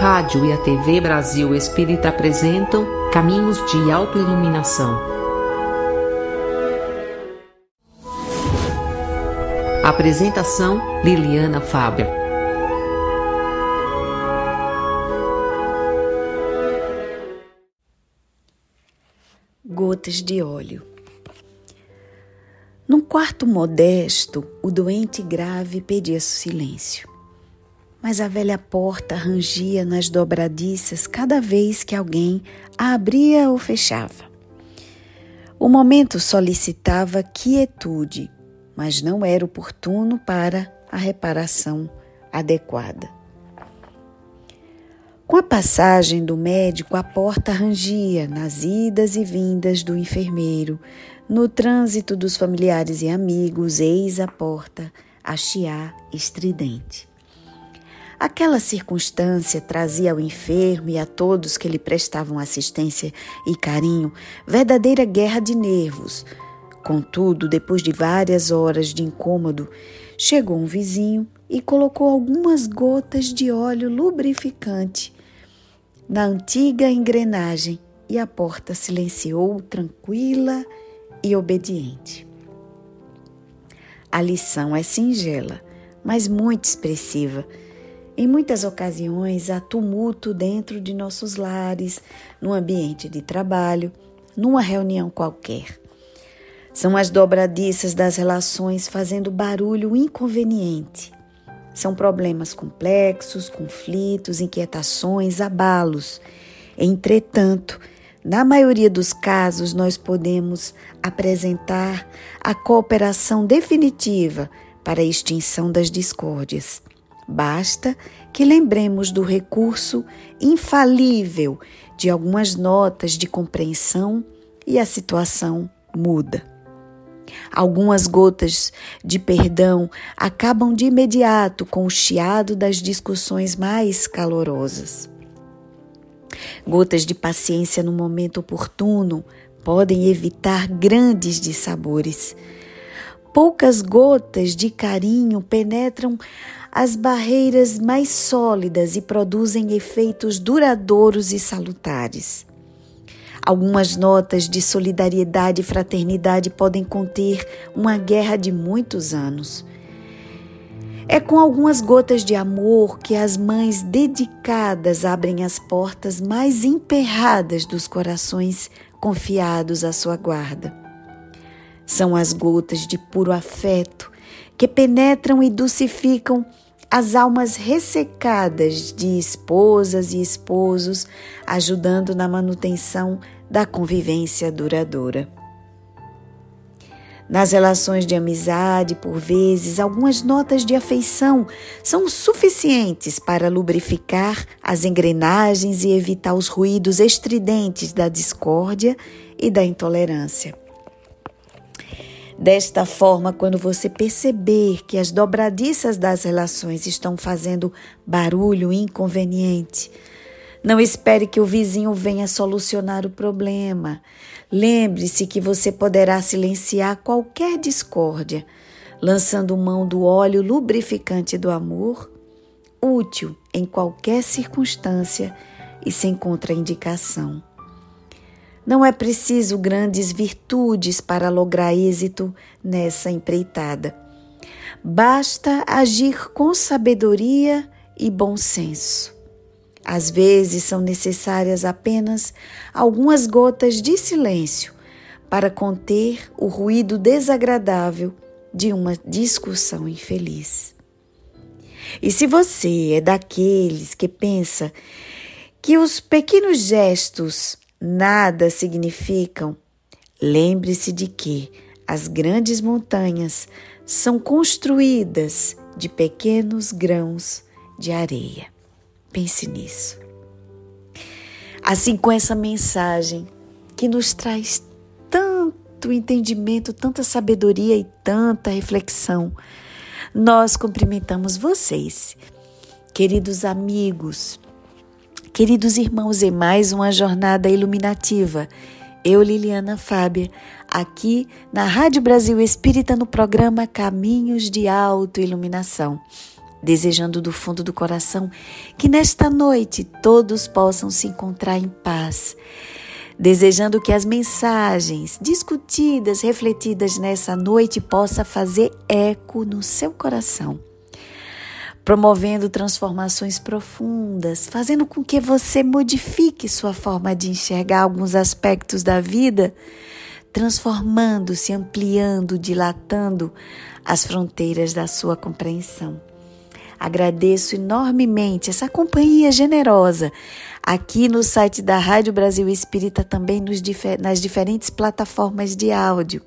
rádio e a TV Brasil Espírita apresentam Caminhos de Autoiluminação. Apresentação Liliana Fábio. Gotas de óleo. Num quarto modesto, o doente grave pedia silêncio mas a velha porta rangia nas dobradiças cada vez que alguém a abria ou fechava. O momento solicitava quietude, mas não era oportuno para a reparação adequada. Com a passagem do médico, a porta rangia nas idas e vindas do enfermeiro, no trânsito dos familiares e amigos, eis a porta a chiar estridente. Aquela circunstância trazia ao enfermo e a todos que lhe prestavam assistência e carinho verdadeira guerra de nervos. Contudo, depois de várias horas de incômodo, chegou um vizinho e colocou algumas gotas de óleo lubrificante na antiga engrenagem e a porta silenciou tranquila e obediente. A lição é singela, mas muito expressiva em muitas ocasiões há tumulto dentro de nossos lares, no ambiente de trabalho, numa reunião qualquer. São as dobradiças das relações fazendo barulho inconveniente. São problemas complexos, conflitos, inquietações, abalos. Entretanto, na maioria dos casos, nós podemos apresentar a cooperação definitiva para a extinção das discórdias. Basta que lembremos do recurso infalível de algumas notas de compreensão e a situação muda. Algumas gotas de perdão acabam de imediato com o chiado das discussões mais calorosas. Gotas de paciência no momento oportuno podem evitar grandes dissabores. Poucas gotas de carinho penetram as barreiras mais sólidas e produzem efeitos duradouros e salutares. Algumas notas de solidariedade e fraternidade podem conter uma guerra de muitos anos. É com algumas gotas de amor que as mães dedicadas abrem as portas mais emperradas dos corações confiados à sua guarda. São as gotas de puro afeto que penetram e dulcificam as almas ressecadas de esposas e esposos, ajudando na manutenção da convivência duradoura. Nas relações de amizade, por vezes, algumas notas de afeição são suficientes para lubrificar as engrenagens e evitar os ruídos estridentes da discórdia e da intolerância. Desta forma, quando você perceber que as dobradiças das relações estão fazendo barulho inconveniente, não espere que o vizinho venha solucionar o problema. Lembre-se que você poderá silenciar qualquer discórdia, lançando mão do óleo lubrificante do amor, útil em qualquer circunstância e sem contraindicação. Não é preciso grandes virtudes para lograr êxito nessa empreitada. Basta agir com sabedoria e bom senso. Às vezes são necessárias apenas algumas gotas de silêncio para conter o ruído desagradável de uma discussão infeliz. E se você é daqueles que pensa que os pequenos gestos nada significam, lembre-se de que as grandes montanhas são construídas de pequenos grãos de areia. Pense nisso. Assim, com essa mensagem que nos traz tanto entendimento, tanta sabedoria e tanta reflexão, nós cumprimentamos vocês, queridos amigos, Queridos irmãos, em mais uma jornada iluminativa, eu, Liliana Fábia, aqui na Rádio Brasil Espírita, no programa Caminhos de Autoiluminação. desejando do fundo do coração que nesta noite todos possam se encontrar em paz, desejando que as mensagens discutidas, refletidas nessa noite possa fazer eco no seu coração, promovendo transformações profundas, fazendo com que você modifique sua forma de enxergar alguns aspectos da vida, transformando-se, ampliando, dilatando as fronteiras da sua compreensão. Agradeço enormemente essa companhia generosa aqui no site da Rádio Brasil Espírita, também nas diferentes plataformas de áudio.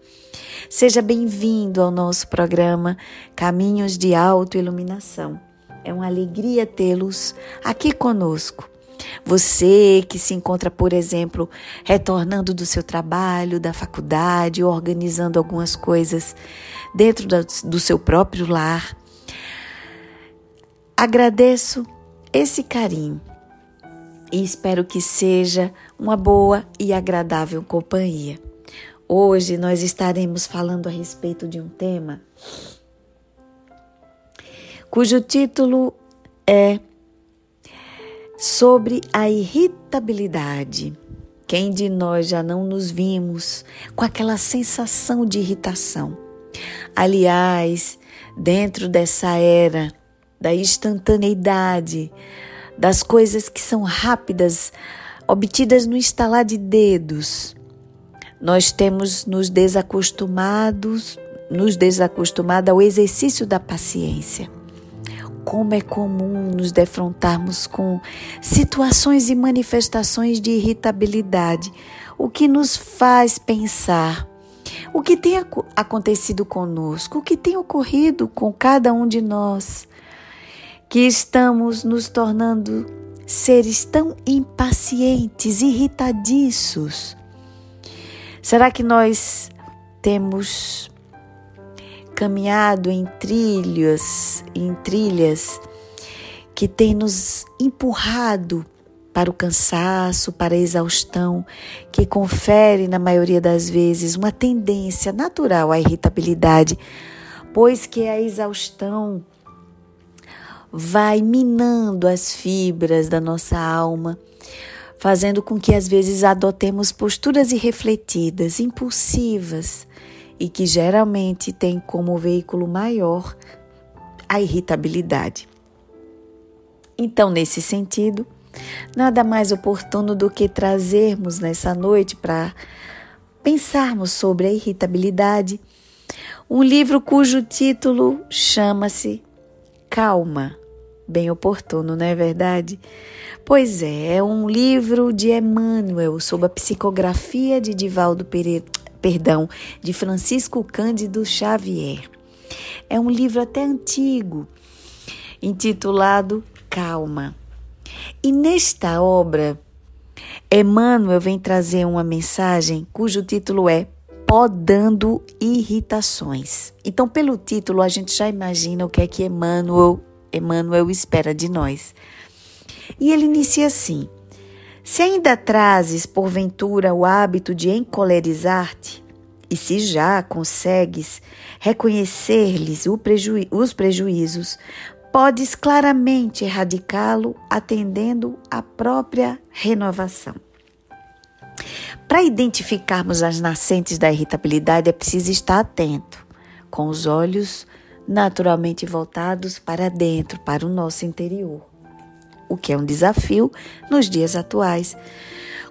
Seja bem-vindo ao nosso programa Caminhos de Autoiluminação. É uma alegria tê-los aqui conosco. Você que se encontra, por exemplo, retornando do seu trabalho, da faculdade, organizando algumas coisas dentro do seu próprio lar, Agradeço esse carinho e espero que seja uma boa e agradável companhia. Hoje nós estaremos falando a respeito de um tema cujo título é sobre a irritabilidade. Quem de nós já não nos vimos com aquela sensação de irritação? Aliás, dentro dessa era da instantaneidade, das coisas que são rápidas, obtidas no estalar de dedos. Nós temos nos desacostumados, nos desacostumado ao exercício da paciência. Como é comum nos defrontarmos com situações e manifestações de irritabilidade, o que nos faz pensar o que tem acontecido conosco, o que tem ocorrido com cada um de nós que estamos nos tornando seres tão impacientes, irritadiços? Será que nós temos caminhado em trilhas, em trilhas que têm nos empurrado para o cansaço, para a exaustão, que confere na maioria das vezes uma tendência natural à irritabilidade, pois que a exaustão vai minando as fibras da nossa alma, fazendo com que às vezes adotemos posturas irrefletidas, impulsivas e que geralmente têm como veículo maior a irritabilidade. Então, nesse sentido, nada mais oportuno do que trazermos nessa noite para pensarmos sobre a irritabilidade um livro cujo título chama-se Calma Bem oportuno, não é verdade? Pois é, é um livro de Emmanuel sob a psicografia de Divaldo Pereira, perdão, de Francisco Cândido Xavier. É um livro até antigo, intitulado Calma. E nesta obra, Emmanuel vem trazer uma mensagem cujo título é Podando Irritações. Então, pelo título, a gente já imagina o que é que Emmanuel Emmanuel espera de nós. E ele inicia assim: Se ainda trazes, porventura, o hábito de encolerizar-te, e se já consegues reconhecer-lhes os prejuízos, podes claramente erradicá-lo atendendo à própria renovação. Para identificarmos as nascentes da irritabilidade, é preciso estar atento, com os olhos naturalmente voltados para dentro, para o nosso interior. O que é um desafio nos dias atuais,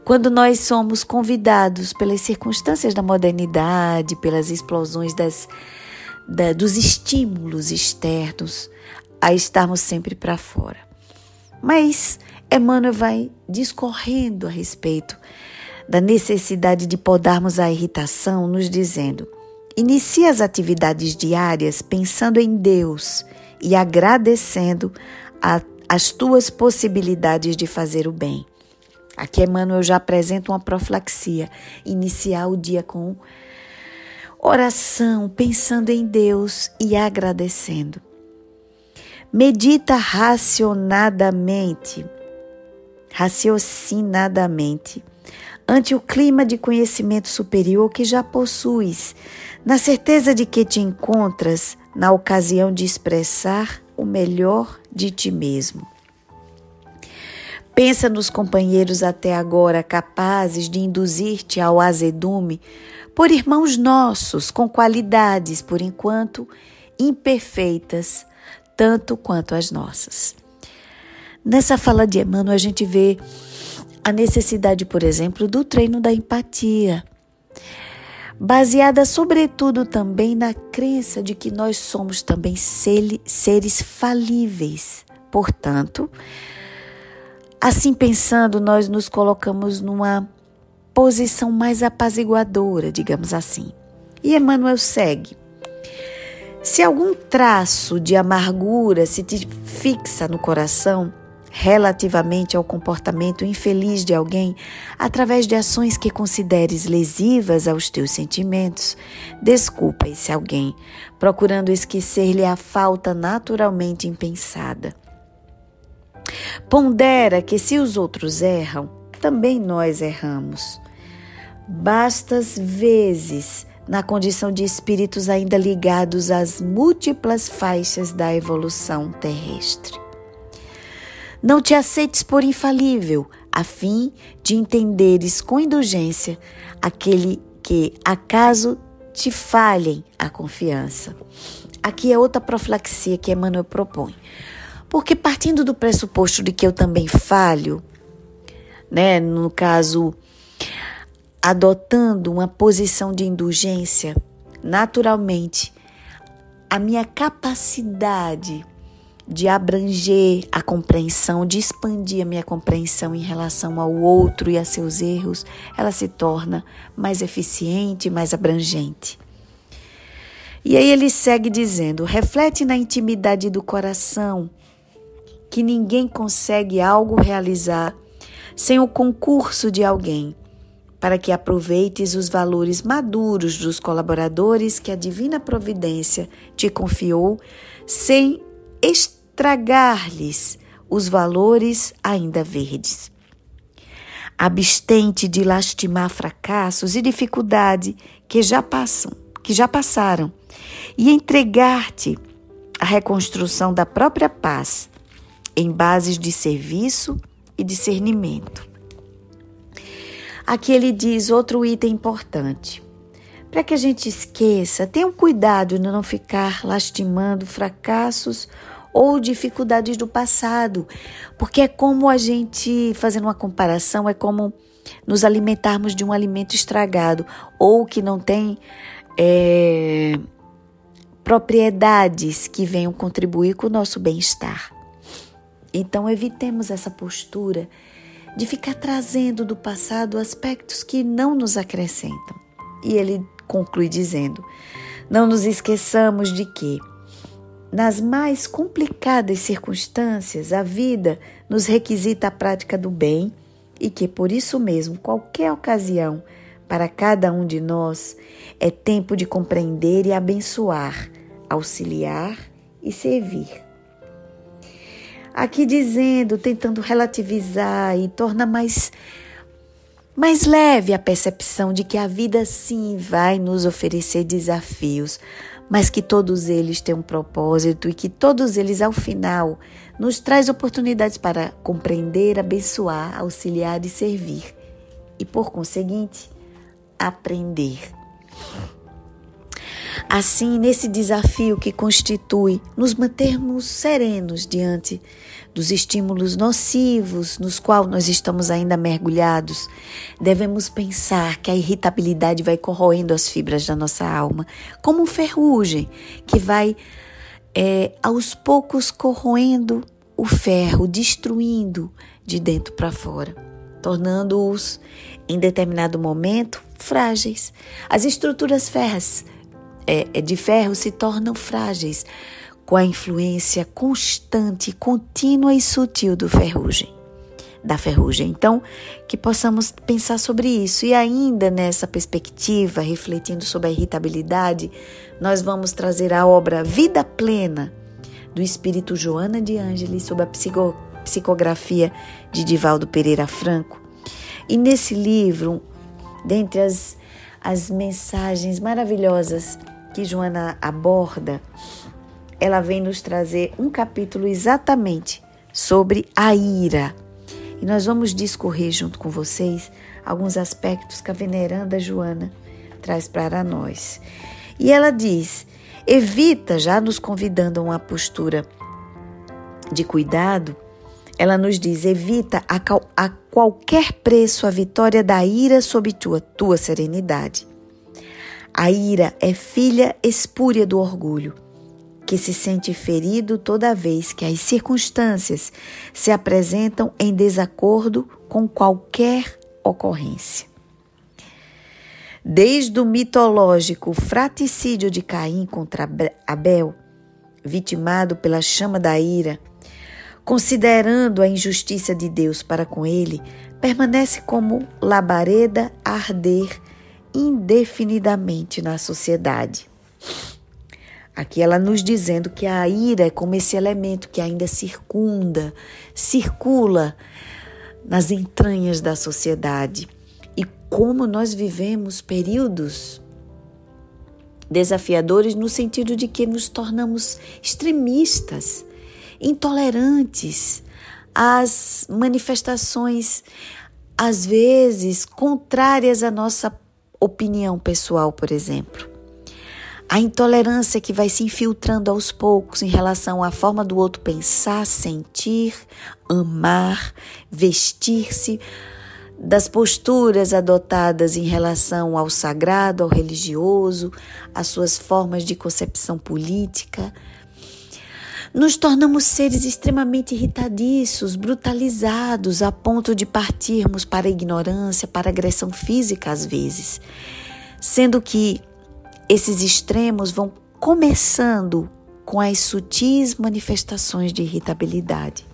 quando nós somos convidados pelas circunstâncias da modernidade, pelas explosões das, da, dos estímulos externos, a estarmos sempre para fora. Mas Emmanuel vai discorrendo a respeito da necessidade de podarmos a irritação, nos dizendo Inicie as atividades diárias pensando em Deus e agradecendo a, as tuas possibilidades de fazer o bem. Aqui Emmanuel já apresenta uma profilaxia. Iniciar o dia com oração, pensando em Deus e agradecendo. Medita racionadamente, raciocinadamente, ante o clima de conhecimento superior que já possuis na certeza de que te encontras na ocasião de expressar o melhor de ti mesmo. Pensa nos companheiros até agora capazes de induzir-te ao azedume por irmãos nossos com qualidades, por enquanto imperfeitas, tanto quanto as nossas. Nessa fala de Emmanuel, a gente vê a necessidade, por exemplo, do treino da empatia, baseada sobretudo também na crença de que nós somos também seres falíveis. Portanto, Assim pensando, nós nos colocamos numa posição mais apaziguadora, digamos assim. E Emmanuel segue. Se algum traço de amargura se te fixa no coração relativamente ao comportamento infeliz de alguém, através de ações que consideres lesivas aos teus sentimentos, desculpa esse alguém, procurando esquecer-lhe a falta naturalmente impensada. Pondera que se os outros erram, também nós erramos. Bastas vezes na condição de espíritos ainda ligados às múltiplas faixas da evolução terrestre. Não te aceites por infalível, a fim de entenderes com indulgência aquele que acaso te falhem a confiança. Aqui é outra profilaxia que Emmanuel propõe. Porque partindo do pressuposto de que eu também falho, né, no caso, adotando uma posição de indulgência, naturalmente, a minha capacidade de abranger a compreensão, de expandir a minha compreensão em relação ao outro e a seus erros, ela se torna mais eficiente, mais abrangente. E aí ele segue dizendo: reflete na intimidade do coração que ninguém consegue algo realizar sem o concurso de alguém, para que aproveites os valores maduros dos colaboradores que a divina providência te confiou, sem estragar-lhes os valores ainda verdes. Abstente de lastimar fracassos e dificuldade que já passam, que já passaram, e entregar-te à reconstrução da própria paz em bases de serviço e discernimento. Aqui ele diz outro item importante. Para que a gente esqueça, tenha cuidado de não ficar lastimando fracassos ou dificuldades do passado, porque é como a gente, fazendo uma comparação, é como nos alimentarmos de um alimento estragado ou que não tem é, propriedades que venham contribuir com o nosso bem-estar. Então, evitemos essa postura de ficar trazendo do passado aspectos que não nos acrescentam. E ele conclui dizendo: Não nos esqueçamos de que, nas mais complicadas circunstâncias, a vida nos requisita a prática do bem e que, por isso mesmo, qualquer ocasião para cada um de nós é tempo de compreender e abençoar, auxiliar e servir. Aqui dizendo, tentando relativizar e torna mais mais leve a percepção de que a vida sim vai nos oferecer desafios, mas que todos eles têm um propósito e que todos eles ao final nos traz oportunidades para compreender, abençoar, auxiliar e servir e por conseguinte aprender. Assim, nesse desafio que constitui nos mantermos serenos diante dos estímulos nocivos nos quais nós estamos ainda mergulhados, devemos pensar que a irritabilidade vai corroendo as fibras da nossa alma, como ferrugem que vai é, aos poucos corroendo o ferro, destruindo de dentro para fora, tornando-os, em determinado momento, frágeis. As estruturas ferras é, é, de ferro se tornam frágeis com a influência constante, contínua e sutil do ferrugem, da ferrugem. Então, que possamos pensar sobre isso e ainda nessa perspectiva, refletindo sobre a irritabilidade, nós vamos trazer a obra Vida Plena do espírito Joana de Ângeles sob a psico, psicografia de Divaldo Pereira Franco. E nesse livro, dentre as, as mensagens maravilhosas que Joana aborda, ela vem nos trazer um capítulo exatamente sobre a ira. E nós vamos discorrer junto com vocês alguns aspectos que a veneranda Joana traz para nós. E ela diz: evita, já nos convidando a uma postura de cuidado, ela nos diz: evita a, a qualquer preço a vitória da ira sobre tua, tua serenidade. A ira é filha espúria do orgulho, que se sente ferido toda vez que as circunstâncias se apresentam em desacordo com qualquer ocorrência. Desde o mitológico fraticídio de Caim contra Abel, vitimado pela chama da ira, considerando a injustiça de Deus para com ele, permanece como labareda a arder indefinidamente na sociedade. Aqui ela nos dizendo que a ira é como esse elemento que ainda circunda, circula nas entranhas da sociedade. E como nós vivemos períodos desafiadores no sentido de que nos tornamos extremistas, intolerantes às manifestações às vezes contrárias à nossa opinião pessoal, por exemplo. A intolerância que vai se infiltrando aos poucos em relação à forma do outro pensar, sentir, amar, vestir-se, das posturas adotadas em relação ao sagrado, ao religioso, às suas formas de concepção política, nos tornamos seres extremamente irritadiços, brutalizados, a ponto de partirmos para a ignorância, para a agressão física às vezes. Sendo que esses extremos vão começando com as sutis manifestações de irritabilidade.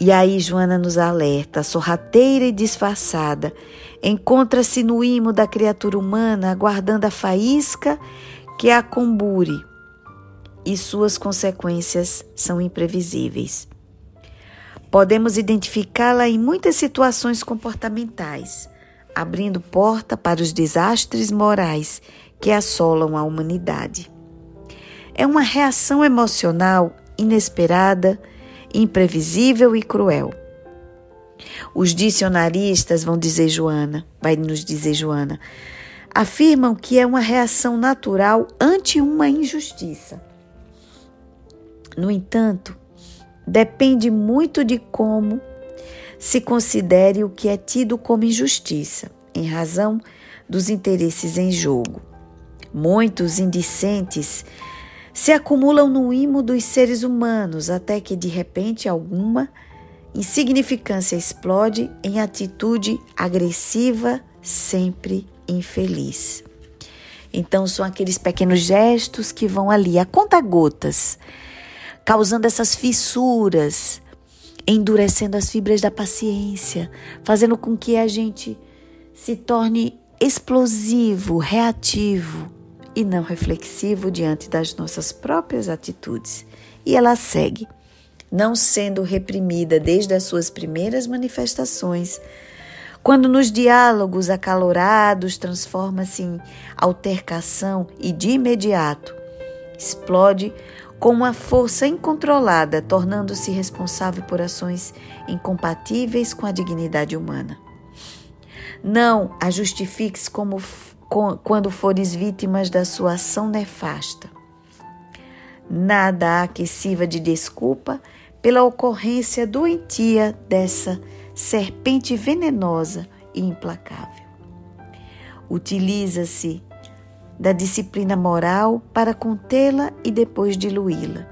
E aí Joana nos alerta, sorrateira e disfarçada, encontra-se no imo da criatura humana, aguardando a faísca que a combure e suas consequências são imprevisíveis. Podemos identificá-la em muitas situações comportamentais, abrindo porta para os desastres morais que assolam a humanidade. É uma reação emocional inesperada, imprevisível e cruel. Os dicionaristas vão dizer Joana, vai nos dizer Joana, afirmam que é uma reação natural ante uma injustiça. No entanto, depende muito de como se considere o que é tido como injustiça, em razão dos interesses em jogo. Muitos indicentes se acumulam no imo dos seres humanos até que de repente alguma insignificância explode em atitude agressiva, sempre infeliz. Então são aqueles pequenos gestos que vão ali a conta gotas causando essas fissuras, endurecendo as fibras da paciência, fazendo com que a gente se torne explosivo, reativo e não reflexivo diante das nossas próprias atitudes. E ela segue, não sendo reprimida desde as suas primeiras manifestações, quando nos diálogos acalorados transforma-se em altercação e de imediato explode com uma força incontrolada, tornando-se responsável por ações incompatíveis com a dignidade humana. Não a justifiques como quando fores vítimas da sua ação nefasta. Nada há que sirva de desculpa pela ocorrência doentia dessa serpente venenosa e implacável. Utiliza-se da disciplina moral para contê-la e depois diluí-la.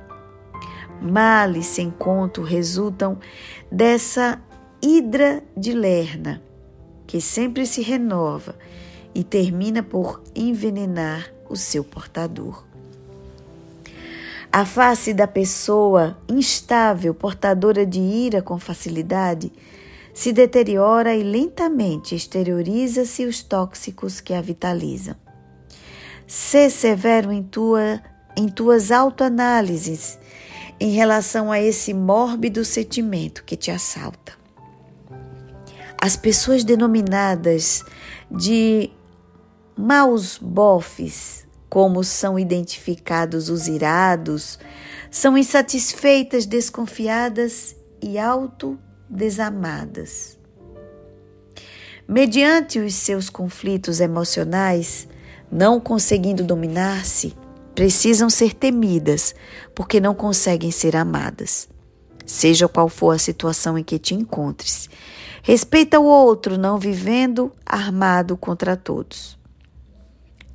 Males sem conto resultam dessa hidra de lerna, que sempre se renova e termina por envenenar o seu portador. A face da pessoa instável, portadora de ira com facilidade, se deteriora e lentamente exterioriza-se os tóxicos que a vitalizam. Sê severo em, tua, em tuas autoanálises em relação a esse mórbido sentimento que te assalta. As pessoas denominadas de maus bofes como são identificados os irados, são insatisfeitas, desconfiadas e autodesamadas. Mediante os seus conflitos emocionais, não conseguindo dominar-se, precisam ser temidas, porque não conseguem ser amadas. Seja qual for a situação em que te encontres, respeita o outro, não vivendo armado contra todos.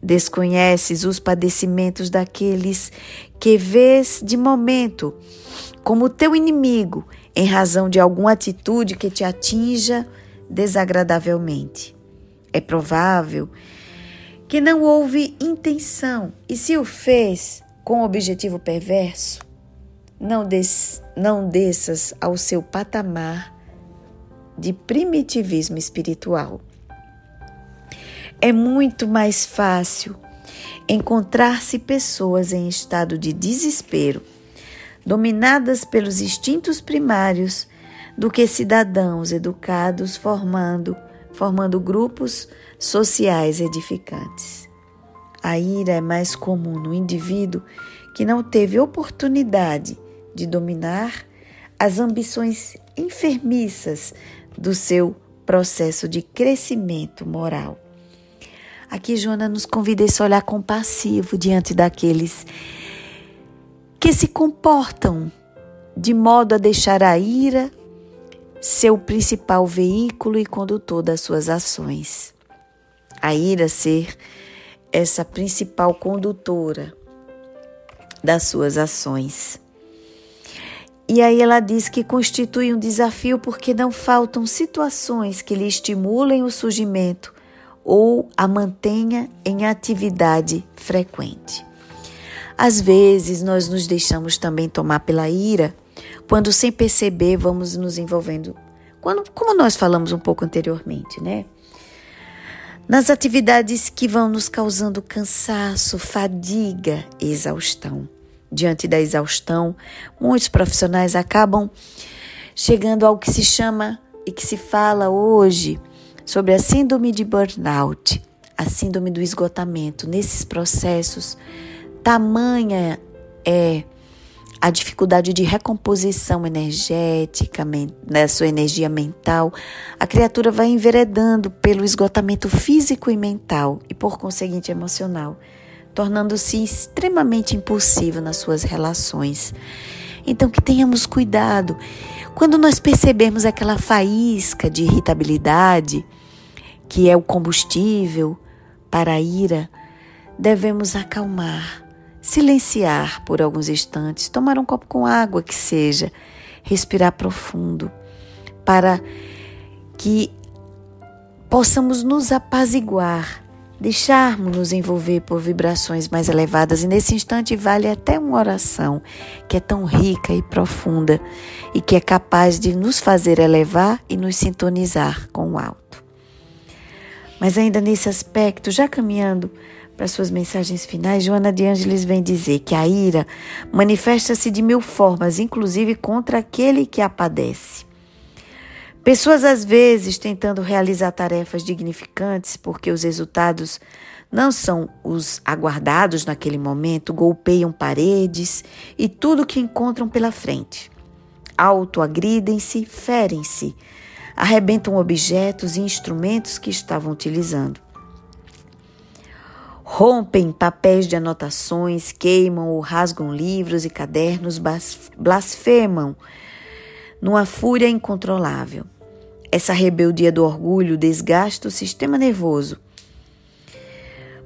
Desconheces os padecimentos daqueles que vês de momento como teu inimigo em razão de alguma atitude que te atinja desagradavelmente. É provável que não houve intenção e, se o fez com objetivo perverso, não, des, não desças ao seu patamar de primitivismo espiritual. É muito mais fácil encontrar-se pessoas em estado de desespero, dominadas pelos instintos primários, do que cidadãos educados formando, formando grupos sociais edificantes. A ira é mais comum no indivíduo que não teve oportunidade de dominar as ambições enfermiças do seu processo de crescimento moral. Aqui Joana nos convida a esse olhar compassivo diante daqueles que se comportam de modo a deixar a ira ser o principal veículo e condutor das suas ações. A ira ser essa principal condutora das suas ações. E aí ela diz que constitui um desafio porque não faltam situações que lhe estimulem o surgimento ou a mantenha em atividade frequente. Às vezes nós nos deixamos também tomar pela ira, quando sem perceber vamos nos envolvendo, quando, como nós falamos um pouco anteriormente, né? Nas atividades que vão nos causando cansaço, fadiga, exaustão. Diante da exaustão, muitos profissionais acabam chegando ao que se chama e que se fala hoje sobre a síndrome de burnout, a síndrome do esgotamento. Nesses processos, tamanha é a dificuldade de recomposição energética, da sua energia mental, a criatura vai enveredando pelo esgotamento físico e mental e, por conseguinte, emocional, tornando-se extremamente impulsivo nas suas relações. Então, que tenhamos cuidado. Quando nós percebemos aquela faísca de irritabilidade, que é o combustível para a ira, devemos acalmar, silenciar por alguns instantes, tomar um copo com água que seja, respirar profundo, para que possamos nos apaziguar, deixarmos-nos envolver por vibrações mais elevadas. E nesse instante vale até uma oração que é tão rica e profunda e que é capaz de nos fazer elevar e nos sintonizar com o alto. Mas ainda nesse aspecto, já caminhando para suas mensagens finais, Joana de Ângeles vem dizer que a ira manifesta-se de mil formas, inclusive contra aquele que a padece. Pessoas, às vezes, tentando realizar tarefas dignificantes porque os resultados não são os aguardados naquele momento, golpeiam paredes e tudo que encontram pela frente. Autoagridem-se, ferem-se, arrebentam objetos e instrumentos que estavam utilizando rompem papéis de anotações, queimam ou rasgam livros e cadernos, blasfemam numa fúria incontrolável. Essa rebeldia do orgulho desgasta o sistema nervoso,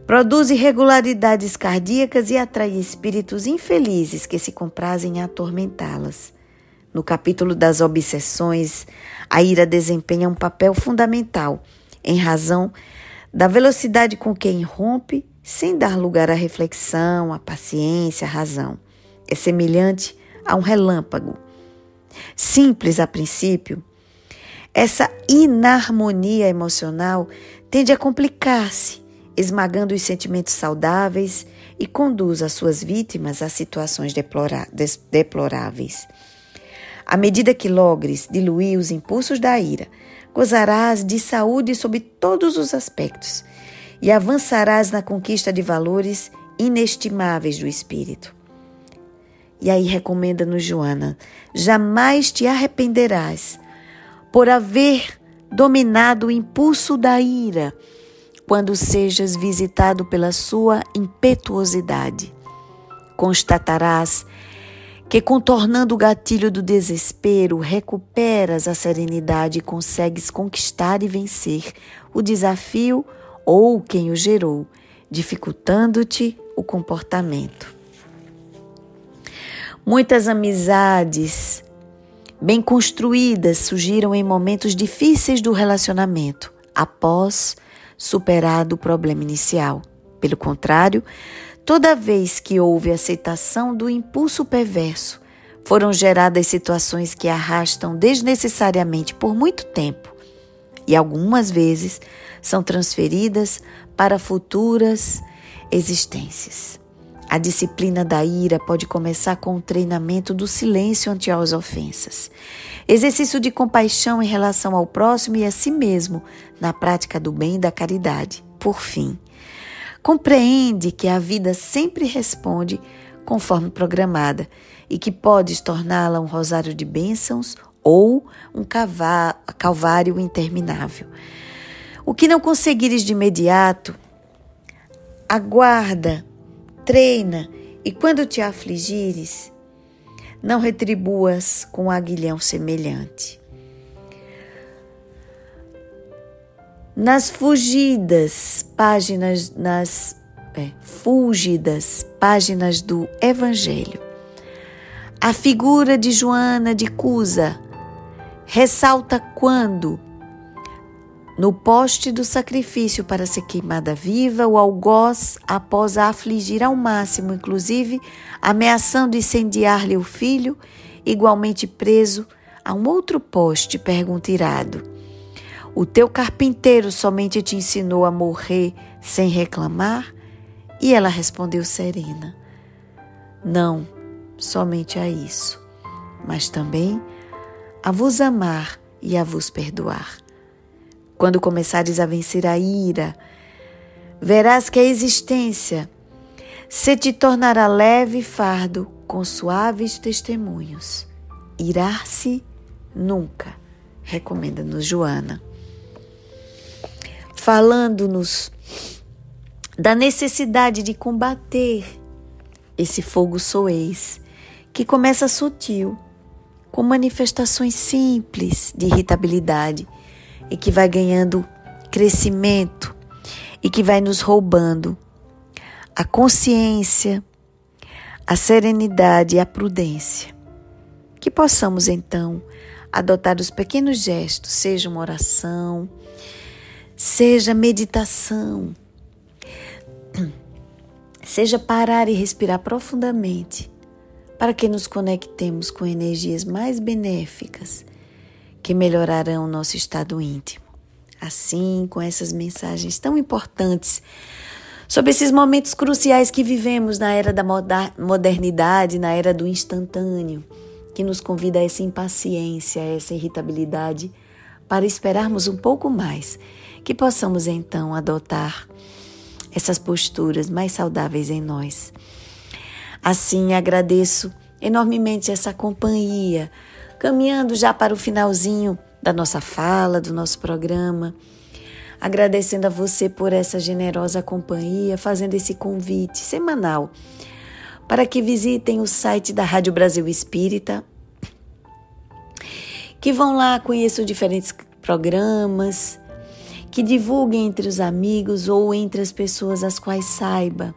produz irregularidades cardíacas e atrai espíritos infelizes que se comprazem em atormentá-las. No capítulo das obsessões, a ira desempenha um papel fundamental em razão da velocidade com que irrompe sem dar lugar à reflexão, à paciência, à razão. É semelhante a um relâmpago. Simples a princípio, essa inarmonia emocional tende a complicar-se, esmagando os sentimentos saudáveis e conduz as suas vítimas a situações deploráveis. À medida que logres diluir os impulsos da ira, gozarás de saúde sob todos os aspectos e avançarás na conquista de valores inestimáveis do Espírito. E aí recomenda-nos Joana: jamais te arrependerás por haver dominado o impulso da ira quando sejas visitado pela sua impetuosidade. Constatarás que, contornando o gatilho do desespero, recuperas a serenidade e consegues conquistar e vencer o desafio ou quem o gerou, dificultando-te o comportamento. Muitas amizades bem construídas surgiram em momentos difíceis do relacionamento, após superado o problema inicial. Pelo contrário, toda vez que houve aceitação do impulso perverso, foram geradas situações que arrastam desnecessariamente por muito tempo e algumas vezes são transferidas para futuras existências. A disciplina da ira pode começar com o treinamento do silêncio ante as ofensas. Exercício de compaixão em relação ao próximo e a si mesmo, na prática do bem e da caridade. Por fim, compreende que a vida sempre responde conforme programada e que podes torná-la um rosário de bênçãos ou um calvário interminável. O que não conseguires de imediato, aguarda treina e quando te afligires, não retribuas com um aguilhão semelhante. Nas fugidas páginas, nas é, fúlgidas páginas do Evangelho, a figura de Joana de Cusa ressalta quando no poste do sacrifício para ser queimada viva, o algoz, após a afligir ao máximo, inclusive ameaçando incendiar-lhe o filho, igualmente preso a um outro poste, pergunta irado: O teu carpinteiro somente te ensinou a morrer sem reclamar? E ela respondeu serena: Não, somente a isso, mas também a vos amar e a vos perdoar. Quando começares a vencer a ira, verás que a existência se te tornará leve fardo com suaves testemunhos. Irar-se nunca, recomenda-nos Joana. Falando-nos da necessidade de combater esse fogo soez, que começa sutil, com manifestações simples de irritabilidade e que vai ganhando crescimento e que vai nos roubando a consciência, a serenidade e a prudência. Que possamos então adotar os pequenos gestos, seja uma oração, seja meditação, seja parar e respirar profundamente, para que nos conectemos com energias mais benéficas que melhorarão o nosso estado íntimo. Assim, com essas mensagens tão importantes sobre esses momentos cruciais que vivemos na era da modernidade, na era do instantâneo, que nos convida a essa impaciência, a essa irritabilidade, para esperarmos um pouco mais, que possamos então adotar essas posturas mais saudáveis em nós. Assim, agradeço enormemente essa companhia caminhando já para o finalzinho da nossa fala, do nosso programa. Agradecendo a você por essa generosa companhia, fazendo esse convite semanal para que visitem o site da Rádio Brasil Espírita, que vão lá, conheçam diferentes programas, que divulguem entre os amigos ou entre as pessoas as quais saiba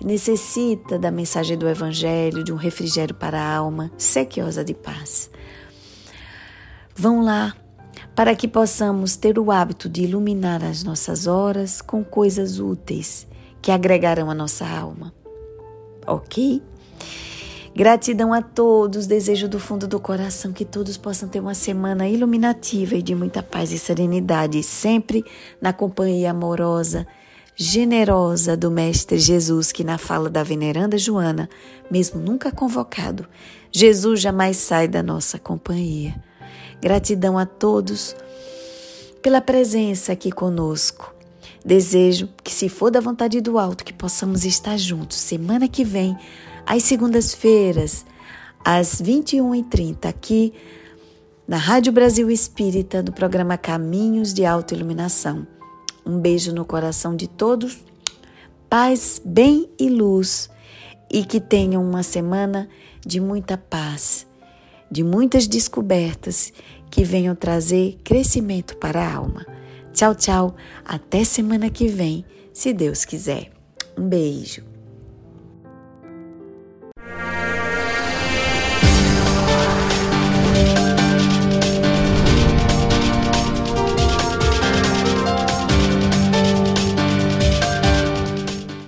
que necessita da mensagem do Evangelho, de um refrigério para a alma, sequiosa de paz. Vão lá para que possamos ter o hábito de iluminar as nossas horas com coisas úteis que agregarão a nossa alma. Ok? Gratidão a todos, desejo do fundo do coração que todos possam ter uma semana iluminativa e de muita paz e serenidade, sempre na companhia amorosa, generosa do Mestre Jesus, que na fala da veneranda Joana, mesmo nunca convocado, Jesus jamais sai da nossa companhia. Gratidão a todos pela presença aqui conosco. Desejo que, se for da vontade do alto, que possamos estar juntos semana que vem, às segundas-feiras, às 21h30, aqui na Rádio Brasil Espírita, no programa Caminhos de Autoiluminação. Um beijo no coração de todos, paz, bem e luz, e que tenham uma semana de muita paz, de muitas descobertas que venham trazer crescimento para a alma. Tchau, tchau. Até semana que vem, se Deus quiser. Um beijo.